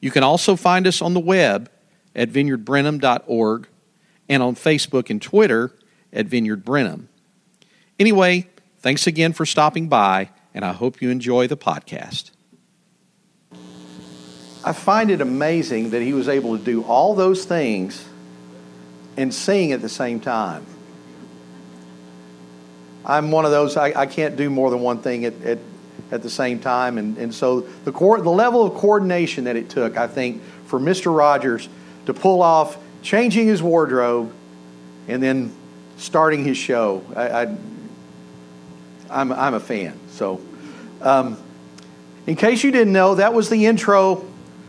You can also find us on the web at vineyardbrenham.org and on Facebook and Twitter at Vineyard Brenham. Anyway, thanks again for stopping by, and I hope you enjoy the podcast. I find it amazing that he was able to do all those things and sing at the same time. I'm one of those, I, I can't do more than one thing at, at, at the same time. And, and so the, the level of coordination that it took, I think, for Mr. Rogers to pull off changing his wardrobe and then starting his show, I, I, I'm, I'm a fan. So, um, in case you didn't know, that was the intro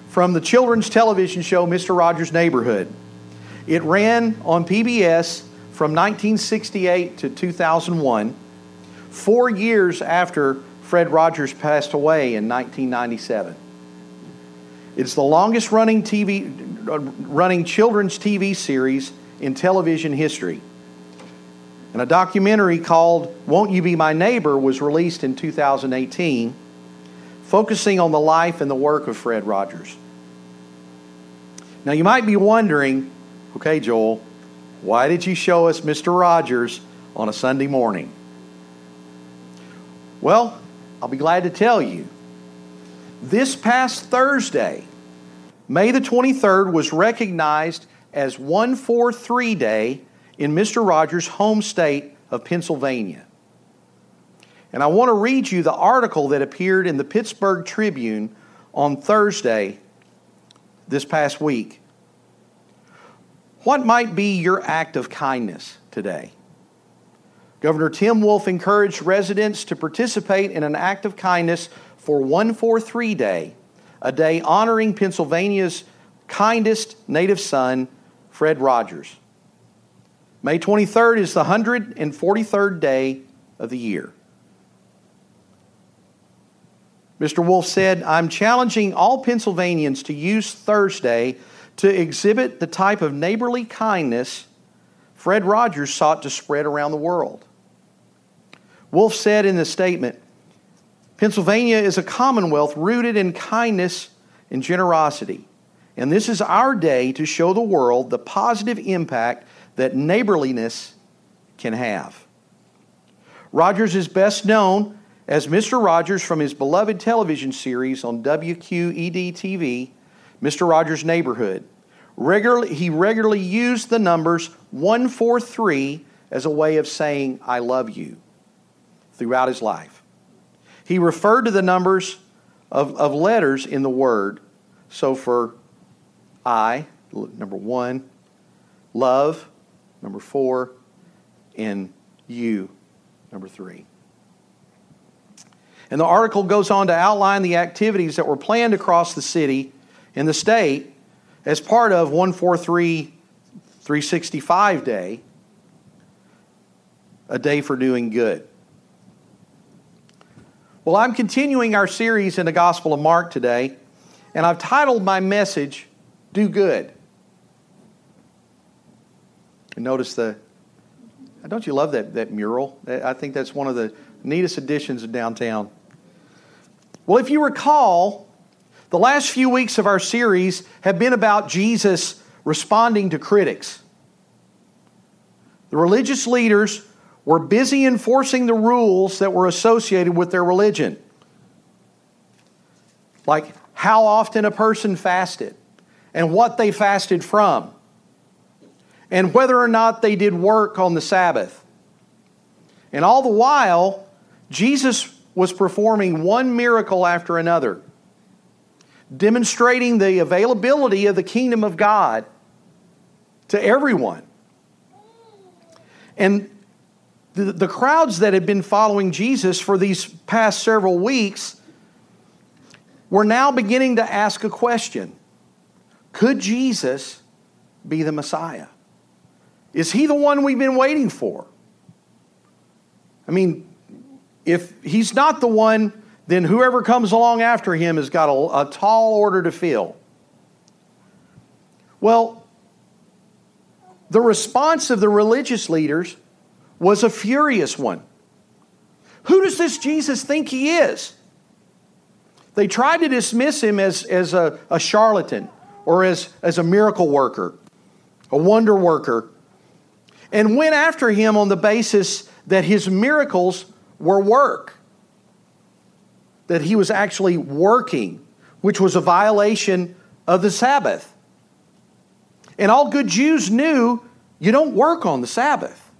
from the children's television show Mr. Rogers' Neighborhood. It ran on PBS from 1968 to 2001, four years after Fred Rogers passed away in 1997. It's the longest running TV uh, running children's TV series in television history. And a documentary called Won't You Be My Neighbor was released in 2018, focusing on the life and the work of Fred Rogers. Now, you might be wondering okay, Joel, why did you show us Mr. Rogers on a Sunday morning? Well, I'll be glad to tell you. This past Thursday, May the 23rd, was recognized as 143 Day in Mr. Rogers' home state of Pennsylvania. And I want to read you the article that appeared in the Pittsburgh Tribune on Thursday this past week. What might be your act of kindness today? Governor Tim Wolf encouraged residents to participate in an act of kindness for 143 Day, a day honoring Pennsylvania's kindest native son, Fred Rogers. May 23rd is the 143rd day of the year. Mr. Wolf said, I'm challenging all Pennsylvanians to use Thursday to exhibit the type of neighborly kindness Fred Rogers sought to spread around the world. Wolf said in the statement Pennsylvania is a commonwealth rooted in kindness and generosity. And this is our day to show the world the positive impact that neighborliness can have. Rogers is best known as Mr. Rogers from his beloved television series on WQED TV, Mr. Rogers' Neighborhood. Regularly, he regularly used the numbers 143 as a way of saying, I love you, throughout his life. He referred to the numbers of, of letters in the word. So for I, number one, love, number four, and you, number three. And the article goes on to outline the activities that were planned across the city and the state as part of 143 365 Day, a day for doing good. Well, I'm continuing our series in the Gospel of Mark today, and I've titled my message, Do Good. And notice the, don't you love that, that mural? I think that's one of the neatest additions of downtown. Well, if you recall, the last few weeks of our series have been about Jesus responding to critics. The religious leaders were busy enforcing the rules that were associated with their religion, like how often a person fasted and what they fasted from, and whether or not they did work on the Sabbath. And all the while, Jesus was performing one miracle after another demonstrating the availability of the kingdom of God to everyone. And the, the crowds that had been following Jesus for these past several weeks were now beginning to ask a question Could Jesus be the Messiah? Is he the one we've been waiting for? I mean, if he's not the one, then whoever comes along after him has got a, a tall order to fill. Well, the response of the religious leaders was a furious one. Who does this Jesus think he is? They tried to dismiss him as, as a, a charlatan or as, as a miracle worker, a wonder worker, and went after him on the basis that his miracles were work, that he was actually working, which was a violation of the Sabbath. And all good Jews knew you don't work on the Sabbath.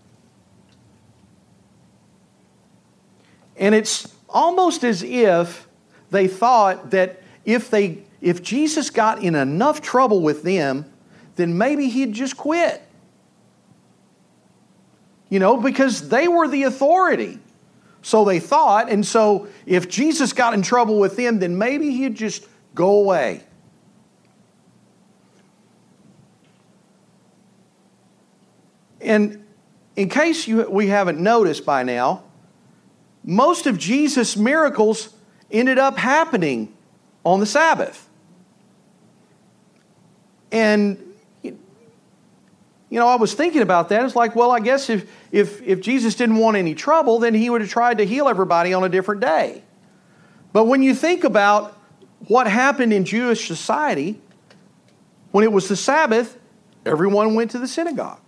And it's almost as if they thought that if they if Jesus got in enough trouble with them, then maybe he'd just quit. You know, because they were the authority. So they thought, and so if Jesus got in trouble with them, then maybe he'd just go away. And in case you, we haven't noticed by now, most of Jesus' miracles ended up happening on the Sabbath. And, you know, I was thinking about that. It's like, well, I guess if, if, if Jesus didn't want any trouble, then he would have tried to heal everybody on a different day. But when you think about what happened in Jewish society, when it was the Sabbath, everyone went to the synagogue.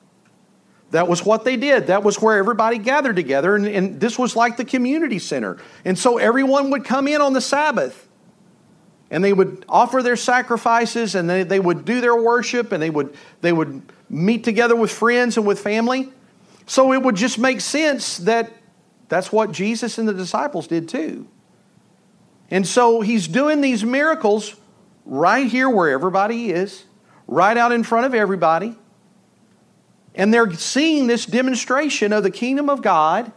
That was what they did. That was where everybody gathered together, and, and, this was like the community center. And so everyone would come in on the Sabbath, and they would offer their sacrifices, and they, they would do their worship, and they would, they would meet together with friends and with family. So it would just make sense that that's what Jesus and the disciples did too. And so he's doing these miracles right here where everybody is, right out in front of everybody. And they're seeing this demonstration of the kingdom of God,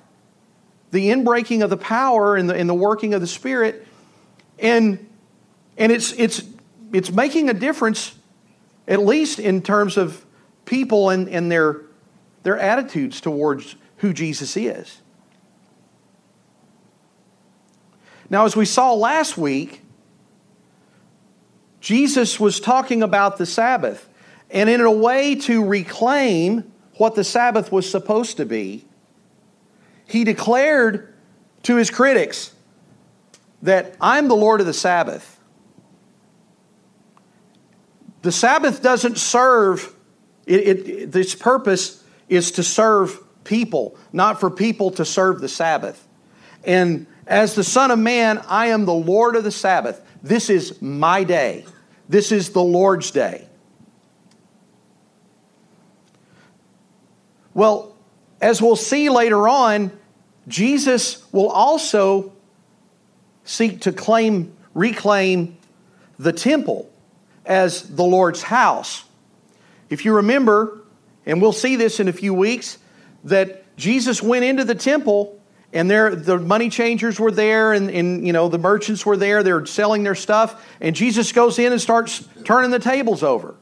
the inbreaking of the power and the, and the working of the Spirit. And, and it's, it's, it's making a difference, at least in terms of people and, and their, their attitudes towards who Jesus is. Now, as we saw last week, Jesus was talking about the Sabbath. And in a way to reclaim what the Sabbath was supposed to be, he declared to his critics that I'm the Lord of the Sabbath. The Sabbath doesn't serve, it, it, its purpose is to serve people, not for people to serve the Sabbath. And as the Son of Man, I am the Lord of the Sabbath. This is my day. This is the Lord's day. Well, as we'll see later on, Jesus will also seek to claim, reclaim the temple as the Lord's house. If you remember, and we'll see this in a few weeks, that Jesus went into the temple and there the money changers were there and, and you know the merchants were there. They're selling their stuff. And jesus goes in and starts turning the tables over.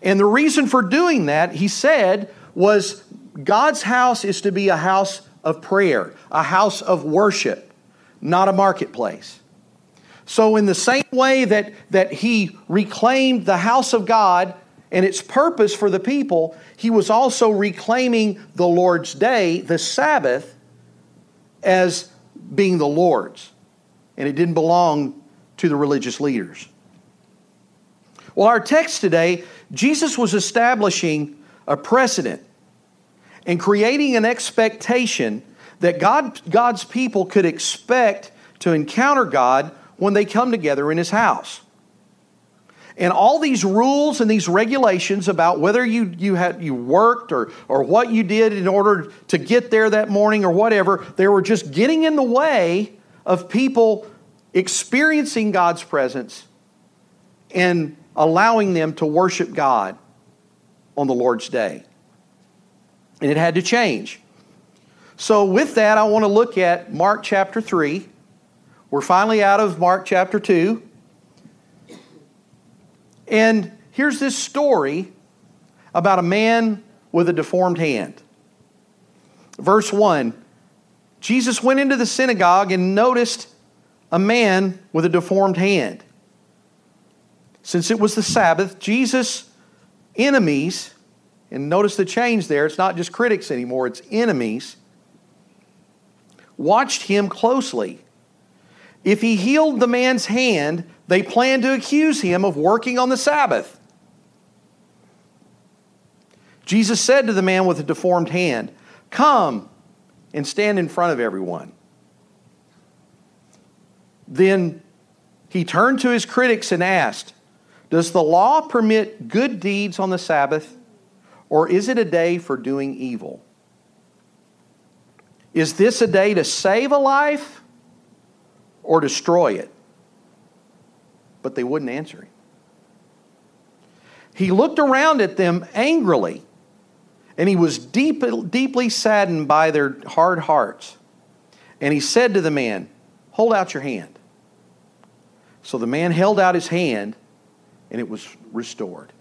And the reason for doing that he said was God's house is to be a house of prayer, a house of worship, not a marketplace. So, in the same way that, that he reclaimed the house of God and its purpose for the people, he was also reclaiming the Lord's day, the Sabbath, as being the Lord's. And it didn't belong to the religious leaders. Well, our text today, Jesus was establishing a precedent and creating an expectation that God, God's people could expect to encounter God when they come together in His house. And all these rules and these regulations about whether you, you, had, you worked or, or what you did in order to get there that morning or whatever, they were just getting in the way of people experiencing God's presence and allowing them to worship God on the Lord's day and it had to change. So, with that, I want to look at Mark chapter 3. We're finally out of Mark chapter 2. And here's this story about a man with a deformed hand. Verse 1 Jesus went into the synagogue and noticed a man with a deformed hand. Since it was the Sabbath, Jesus' enemies, and notice the change there, it's not just critics anymore, it's enemies, watched him closely. If he healed the man's hand, they planned to accuse him of working on the Sabbath. Jesus said to the man with the deformed hand, Come and stand in front of everyone. Then he turned to his critics and asked, Does the law permit good deeds on the Sabbath, or is it a day for doing evil? Is this a day to save a life or destroy it? But they wouldn't answer him. He looked around at them angrily and he was deep, deeply saddened by their hard hearts. And he said to the man, Hold out your hand. So the man held out his hand, and it was restored.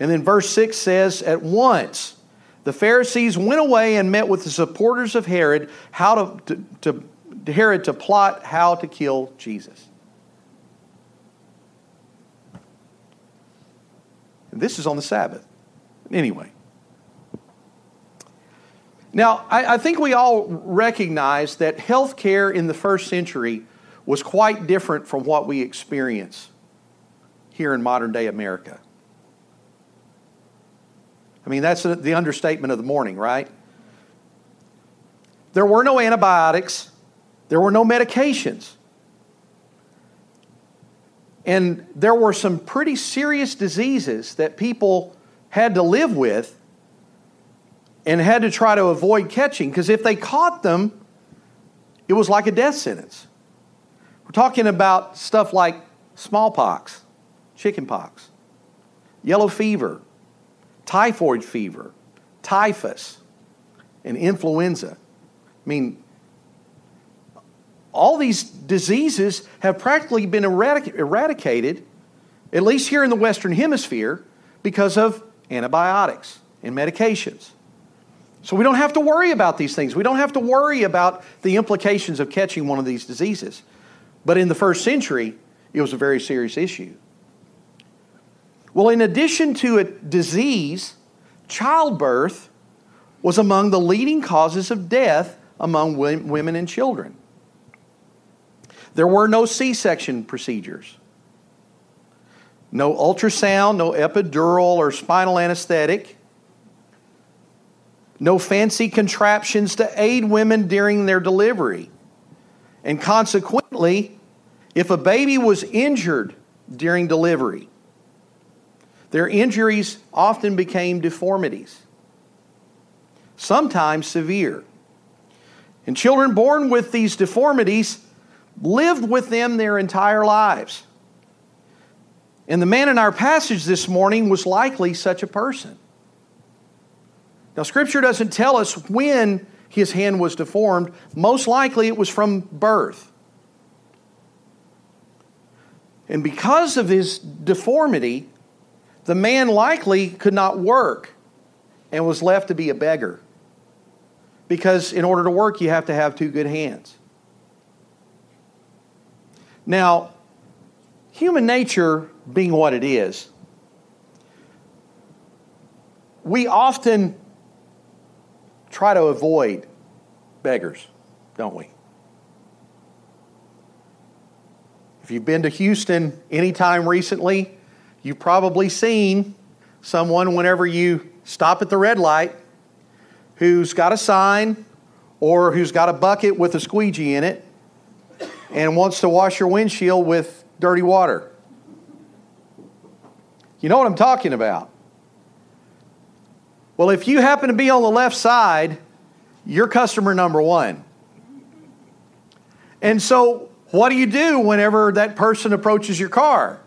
And then verse 6 says, At once the Pharisees went away and met with the supporters of Herod, how to, to, to Herod to plot how to kill Jesus. And this is on the Sabbath. Anyway. Now, I, I think we all recognize that health care in the first century was quite different from what we experience here in modern day America. I mean, that's the understatement of the morning, right? There were no antibiotics, there were no medications. And there were some pretty serious diseases that people had to live with and had to try to avoid catching because if they caught them, it was like a death sentence. We're talking about stuff like smallpox, chickenpox, yellow fever, typhoid fever, typhus, and influenza. I mean, all these diseases have practically been eradic- eradicated, at least here in the Western Hemisphere, because of antibiotics and medications. So we don't have to worry about these things. We don't have to worry about the implications of catching one of these diseases. But in the first century, it was a very serious issue. Well, in addition to a disease, childbirth was among the leading causes of death among women and children. There were no C section procedures no ultrasound, no epidural or spinal anesthetic, no fancy contraptions to aid women during their delivery. And consequently, if a baby was injured during delivery, their injuries often became deformities, sometimes severe. And children born with these deformities lived with them their entire lives. And the man in our passage this morning was likely such a person. Now, Scripture doesn't tell us when his hand was deformed. Most likely it was from birth. And because of his deformity, the man likely could not work and was left to be a beggar. Because in order to work, you have to have two good hands. Now, human nature being what it is, we often try to avoid beggars, don't we? If you've been to Houston anytime recently, you've probably seen someone whenever you stop at the red light who's got a sign or who's got a bucket with a squeegee in it and wants to wash your windshield with dirty water. You know what I'm talking about. Well, if you happen to be on the left side, you're customer number one. And so, what do you do whenever that person approaches your car?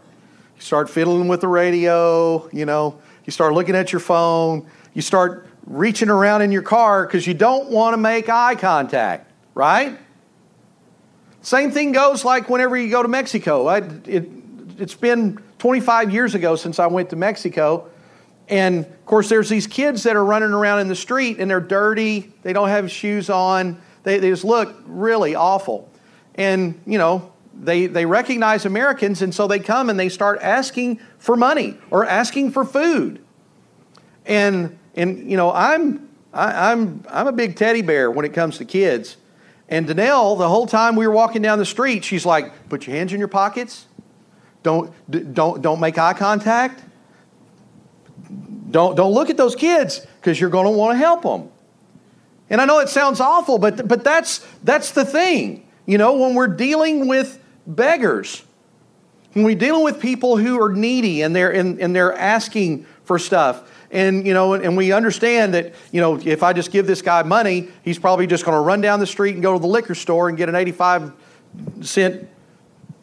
You start fiddling with the radio, you know, you start looking at your phone, you start reaching around in your car because you don't want to make eye contact, right? Same thing goes like whenever you go to Mexico. I, it, it's been 25 years ago since I went to Mexico. And of course, there's these kids that are running around in the street and they're dirty. They don't have shoes on. They, they just look really awful. And, you know, they, they recognize Americans, and so they come and they start asking for money or asking for food. And, and you know, I'm, I, I'm, I'm a big teddy bear when it comes to kids. And Danelle, the whole time we were walking down the street, she's like, put your hands in your pockets. Don't, don't, don't make eye contact. Don't, don't look at those kids because you're going to want to help them. And I know it sounds awful, but, but that's, that's the thing. You know, when we're dealing with beggars, when we're dealing with people who are needy and they're, and, and they're asking for stuff, and you know and we understand that you know if i just give this guy money he's probably just going to run down the street and go to the liquor store and get an 85 cent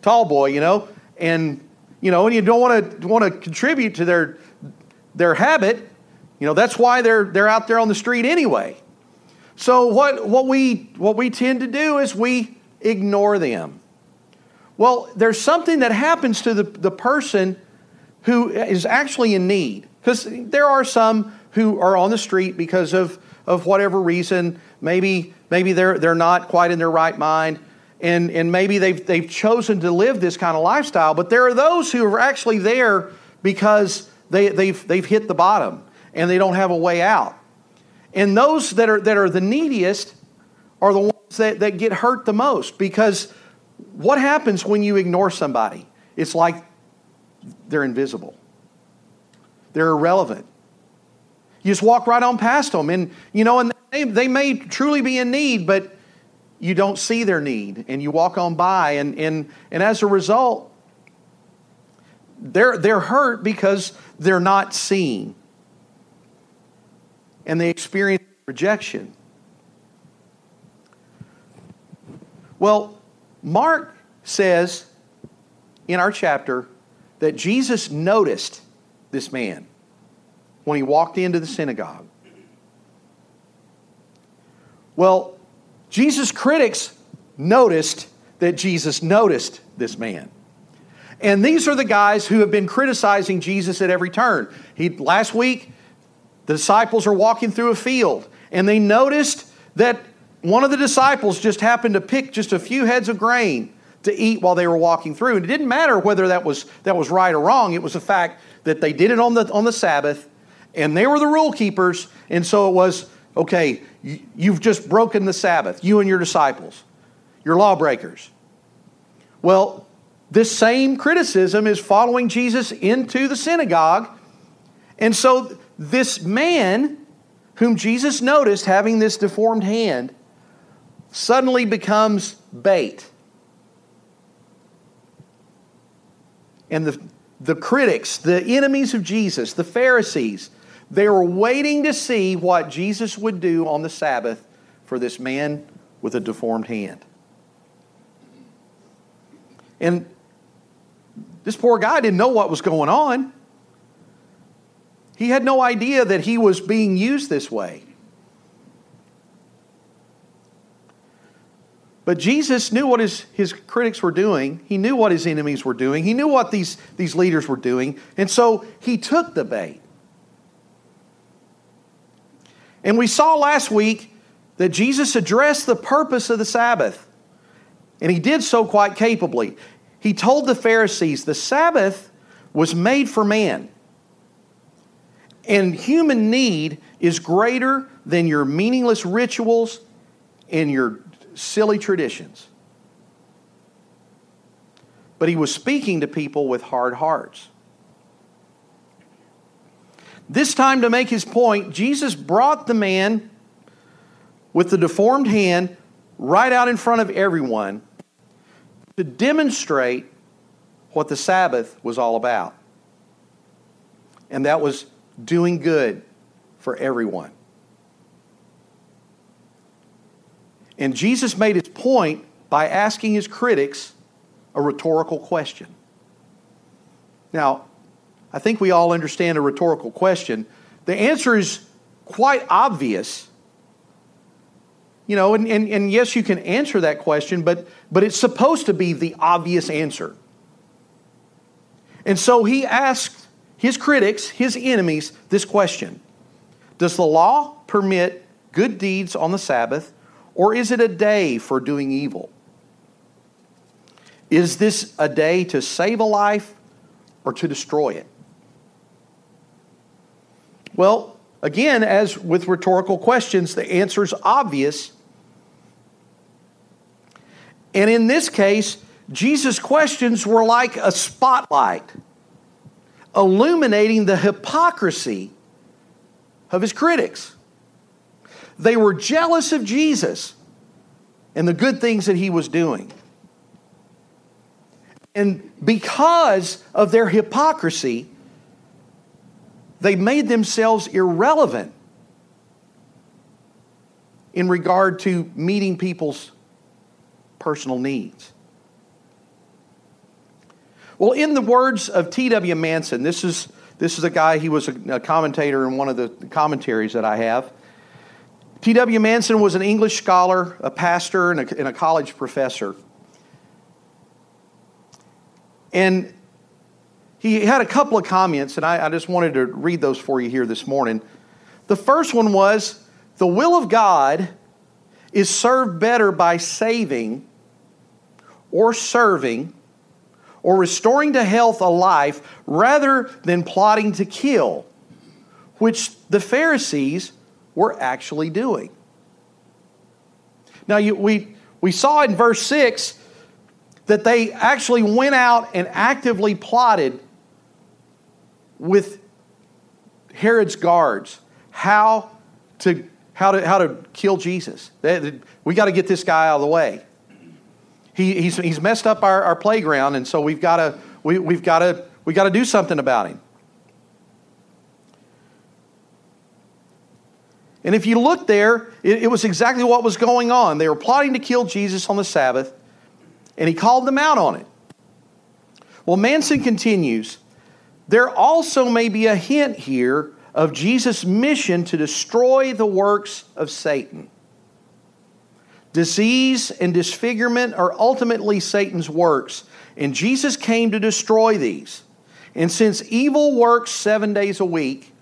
tall boy you know? And you know and you don't want to want to contribute to their their habit you know that's why they're they're out there on the street anyway. So what what we what we tend to do is we ignore them well, there's something that happens to the, the person who is actually in need. Because there are some who are on the street because of, of whatever reason. Maybe, maybe they're, they're not quite in their right mind. And, and maybe they've, they've chosen to live this kind of lifestyle. But there are those who are actually there because they, they've, they've hit the bottom and they don't have a way out. And those that are, that are the neediest are the ones that, that get hurt the most because what happens when you ignore somebody? It's like they're invisible, they're irrelevant. You just walk right on past them, and you know, and they, they may truly be in need, but you don't see their need, and you walk on by, and and and as a result, they're they're hurt because they're not seen, and they experience rejection. Well, Mark says in our chapter that Jesus noticed this man when he walked into the synagogue. Well, Jesus' critics noticed that Jesus noticed this man. And these are the guys who have been criticizing Jesus at every turn. He, last week, the disciples are walking through a field and they noticed that one of the disciples just happened to pick just a few heads of grain to eat while they were walking through. And it didn't matter whether that was, that was right or wrong. It was the fact that they did it on the, on the Sabbath and they were the rule keepers. And so it was, okay, you've just broken the Sabbath, you and your disciples. You're lawbreakers. Well, this same criticism is following Jesus into the synagogue. And so this man, whom Jesus noticed having this deformed hand, suddenly becomes bait. And the, the critics, the enemies of Jesus, the Pharisees, they were waiting to see what Jesus would do on the Sabbath for this man with a deformed hand. And this poor guy didn't know what was going on. He had no idea that he was being used this way. But Jesus knew what his, his critics were doing. He knew what his enemies were doing. He knew what these, these leaders were doing. And so he took the bait. And we saw last week that Jesus addressed the purpose of the Sabbath. And he did so quite capably. He told the Pharisees the Sabbath was made for man. And human need is greater than your meaningless rituals and your silly traditions. But he was speaking to people with hard hearts. This time, to make his point, Jesus brought the man with the deformed hand right out in front of everyone to demonstrate what the Sabbath was all about. And that was doing good for everyone. And Jesus made his point by asking his critics a rhetorical question. Now, I think we all understand a rhetorical question. The answer is quite obvious. You know, and, and, and yes, you can answer that question, but, but it's supposed to be the obvious answer. And so he asked his critics, his enemies, this question Does the law permit good deeds on the Sabbath, or is it a day for doing evil? Is this a day to save a life or to destroy it? Well, again, as with rhetorical questions, the answer is obvious. And in this case, Jesus' questions were like a spotlight, illuminating the hypocrisy of his critics. They were jealous of Jesus and the good things that he was doing. And because of their hypocrisy, they made themselves irrelevant in regard to meeting people's personal needs. Well, in the words of T.W. Manson, this is, this is a guy, he was a, a commentator in one of the commentaries that I have. T.W. Manson was an English scholar, a pastor, and a, and a college professor. And he had a couple of comments, and I, I just wanted to read those for you here this morning. The first one was the will of God is served better by saving or serving or restoring to health a life rather than plotting to kill, which the Pharisees were actually doing. Now, you, we, we saw in verse 6 that they actually went out and actively plotted with Herod's guards how to, how to, how to kill Jesus. we got to get this guy out of the way. He, he's, he's messed up our, our playground, and so we've got to, we, we've got to, we got to do something about him. And if you look there, it, it was exactly what was going on. They were plotting to kill Jesus on the Sabbath, and he called them out on it. Well, Manson continues there also may be a hint here of Jesus' mission to destroy the works of Satan. Disease and disfigurement are ultimately Satan's works, and Jesus came to destroy these. And since evil works seven days a week,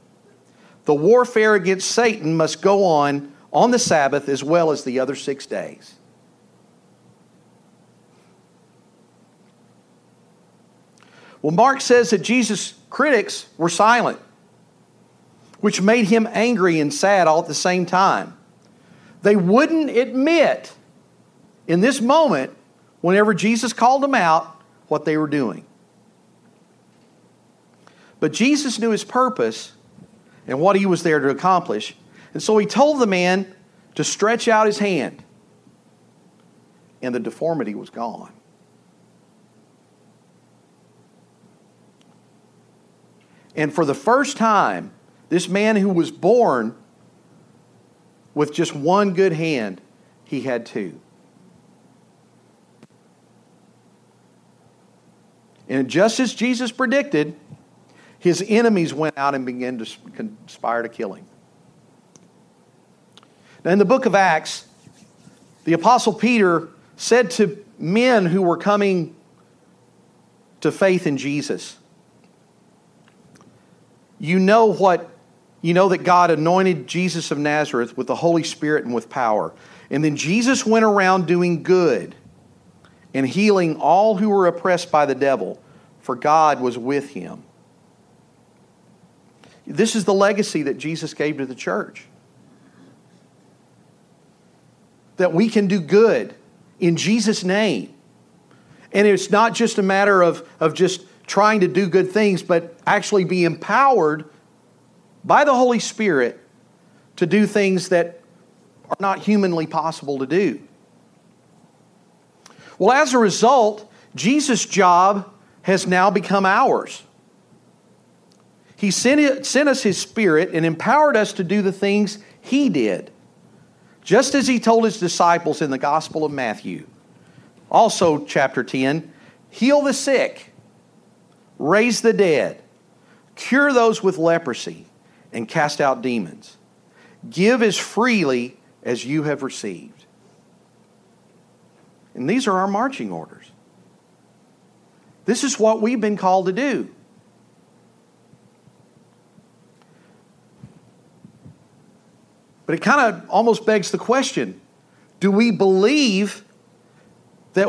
the warfare against Satan must go on on the Sabbath as well as the other six days. Well, Mark says that Jesus' critics were silent, which made him angry and sad all at the same time. They wouldn't admit in this moment, whenever Jesus called them out, what they were doing. But Jesus knew his purpose and what he was there to accomplish. And so he told the man to stretch out his hand, and the deformity was gone. And for the first time, this man who was born with just one good hand, he had two. And just as Jesus predicted, his enemies went out and began to conspire to kill him. Now, in the book of Acts, the Apostle Peter said to men who were coming to faith in Jesus, you know what you know that God anointed Jesus of Nazareth with the Holy Spirit and with power. And then Jesus went around doing good and healing all who were oppressed by the devil, for God was with him. This is the legacy that Jesus gave to the church. That we can do good in Jesus' name. And it's not just a matter of, of just trying to do good things, but actually be empowered by the Holy Spirit to do things that are not humanly possible to do. Well, as a result, Jesus' job has now become ours. He sent, it, sent us His Spirit and empowered us to do the things He did, just as He told His disciples in the Gospel of Matthew. Also, chapter 10 heal the sick raise the dead, cure those with leprosy, and cast out demons. Give as freely as you have received. And these are our marching orders. This is what we've been called to do. But it kind of almost begs the question do we believe that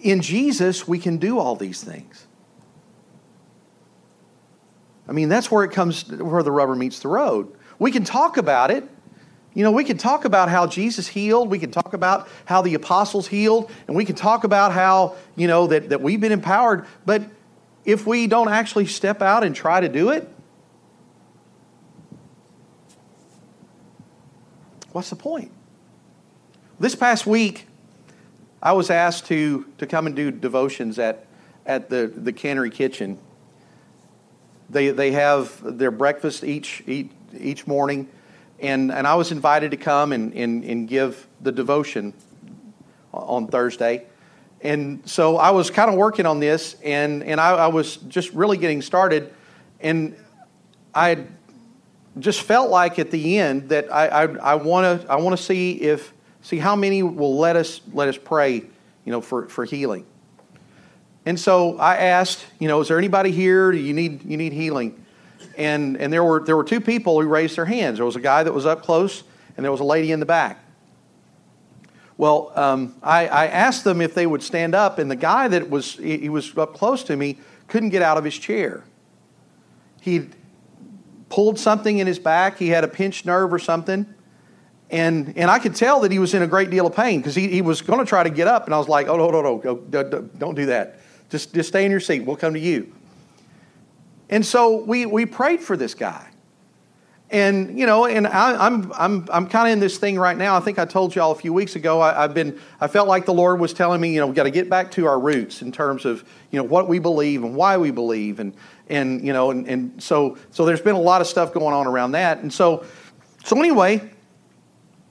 in Jesus we can do all these things? I mean, that's where it comes, where the rubber meets the road. We can talk about it. You know, we can talk about how Jesus healed. We can talk about how the apostles healed. And we can talk about how, you know, that, that we've been empowered. But if we don't actually step out and try to do it, what's the point? This past week, I was asked to, to come and do devotions at, at the, the cannery kitchen. They, they have their breakfast each, each, each morning, and, and I was invited to come and, and, and give the devotion on Thursday. And so I was kind of working on this, and, and I, I was just really getting started. And I just felt like at the end that I, I, want to I wanna see if see how many will let us let us pray, you know, for, for healing. And so I asked, you know, is there anybody here? Do you need you need healing? And and there were there were two people who raised their hands. There was a guy that was up close, and there was a lady in the back. Well, um, I, I asked them if they would stand up, and the guy that was he was up close to me couldn't get out of his chair. He pulled something in his back. He had a pinched nerve or something. And, and I could tell that he was in a great deal of pain because he, he was going to try to get up. And I was like, oh, no, no, no, don't do that. Just, just stay in your seat. We'll come to you. And so we, we prayed for this guy. And, you know, and I, am I'm, I'm, I'm kind of in this thing right now. I think I told y'all a few weeks ago, I, have been, I felt like the Lord was telling me, you know, we've got to get back to our roots in terms of, you know, what we believe and why we believe. And, and you know, and, and so, so there's been a lot of stuff going on around that. And so, so anyway,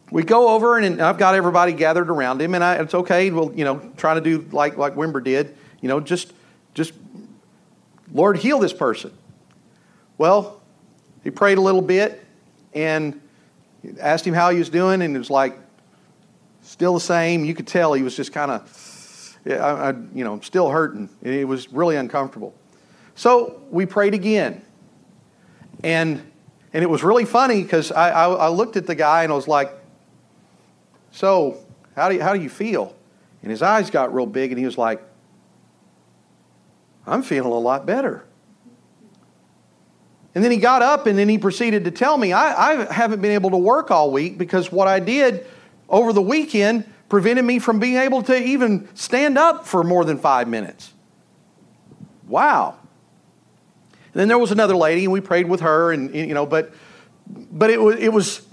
we go over and I've got everybody gathered around him, and I, it's okay. We'll, you know, try to do like, like Wimber did, you know, just, just, Lord, heal this person. Well, he prayed a little bit and asked him how he was doing, and it was like, still the same. You could tell he was just kind of, you know, still hurting. It was really uncomfortable. So we prayed again. And, and it was really funny because I, I, I, looked at the guy and I was like, So, how do, you, how do you feel? And his eyes got real big and he was like, I'm feeling a lot better. And then he got up and then he proceeded to tell me, I, I haven't been able to work all week because what I did over the weekend prevented me from being able to even stand up for more than five minutes. Wow. And then there was another lady, and we prayed with her, and you know, but but it was it was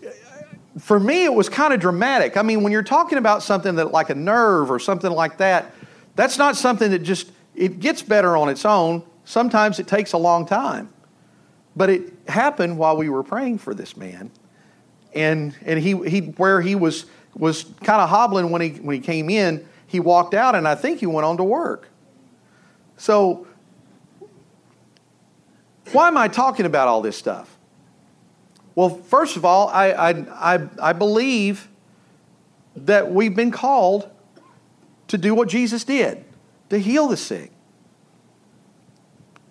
for me it was kind of dramatic. I mean, when you're talking about something that like a nerve or something like that, that's not something that just it gets better on its own. Sometimes it takes a long time. But it happened while we were praying for this man. And and he he where he was was kind of hobbling when he when he came in, he walked out and I think he went on to work. So why am I talking about all this stuff? Well, first of all, I, I, I, I believe that we've been called to do what Jesus did to heal the sick,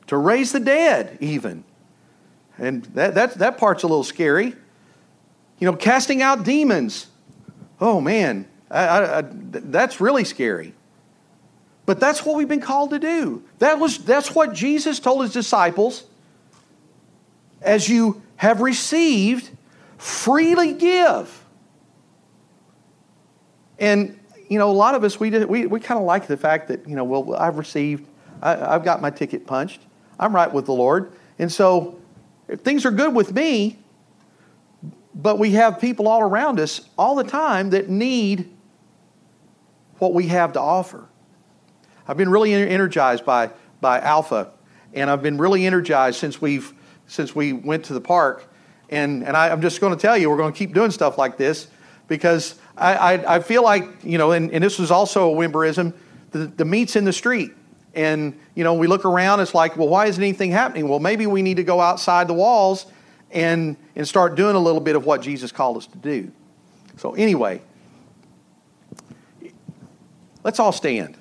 to raise the dead, even. And that, that, that part's a little scary. You know, casting out demons. Oh, man, I, I, I, that's really scary. But that's what we've been called to do. That was, that's what Jesus told his disciples as you have received, freely give. And, you know, a lot of us, we, we, we kind of like the fact that, you know, well, I've received, I, I've got my ticket punched, I'm right with the Lord. And so, things are good with me, but we have people all around us all the time that need what we have to offer. I've been really energized by, by Alpha, and I've been really energized since we've since we went to the park. And, and I, am just going to tell you, we're going to keep doing stuff like this because I, I, I feel like, you know, and, and this was also a Wimberism, the, the meat's in the street. And, you know, we look around, it's like, well, why isn't anything happening? Well, maybe we need to go outside the walls and, and start doing a little bit of what Jesus called us to do. So, anyway, let's all stand.